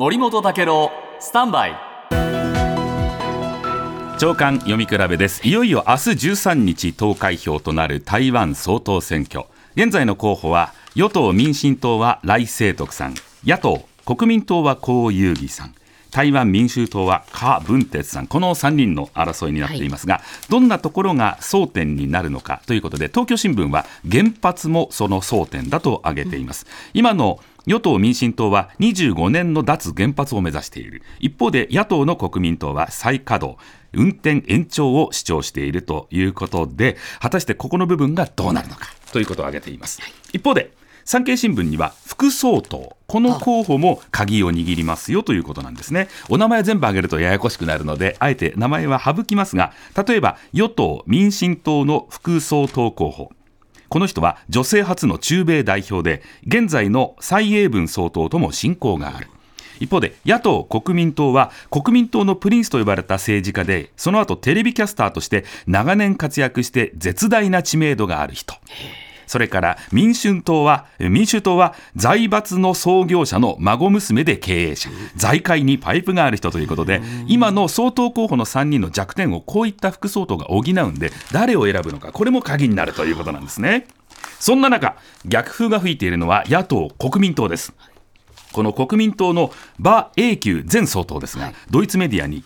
森本武郎スタンバイ。長官読み比べです。いよいよ明日13日投開票となる台湾総統選挙。現在の候補は与党民進党は来清徳さん。野党国民党は江遊義さん。台湾民衆党は柯文哲さん。この3人の争いになっていますが、はい、どんなところが争点になるのかということで東京新聞は原発もその争点だと挙げています、うん、今の与党・民進党は25年の脱原発を目指している。一方で野党の国民党は再稼働運転延長を主張しているということで果たしてここの部分がどうなるのかということを挙げています、一方で産経新聞には副総統この候補も鍵を握りますよということなんですね。お名前全部挙げるとややこしくなるのであえて名前は省きますが例えば与党・民進党の副総統候補この人は女性初の中米代表で現在の蔡英文総統とも親交がある。一方で野党・国民党は国民党のプリンスと呼ばれた政治家でその後テレビキャスターとして長年活躍して絶大な知名度がある人。それから民衆党は、民主党は財閥の創業者の孫娘で経営者、財界にパイプがある人ということで、今の総統候補の3人の弱点をこういった副総統が補うんで、誰を選ぶのか、これも鍵になるということなんですね。そんな中、逆風が吹いているのは野党・国民党です。この国民党の馬英九前総統ですが、ドイツメディアに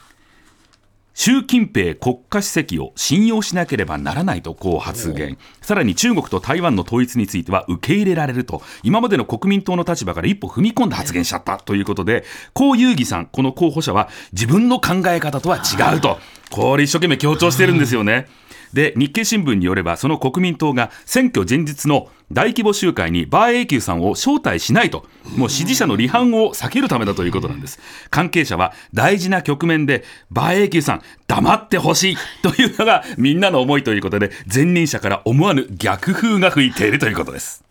習近平国家主席を信用しなければならないとこう発言。さらに中国と台湾の統一については受け入れられると。今までの国民党の立場から一歩踏み込んで発言しちゃったということで江遊義さんこの候補者は自分の考え方とは違うと。これ一生懸命強調してるんですよね。で日経新聞によればその国民党が選挙前日の大規模集会にバー永久さんを招待しないともう支持者の離反を避けるためだということなんです。関係者は大事な局面でバー永久さん黙ってほしい というのがみんなの思いということで前任者から思わぬ逆風が吹いているということです。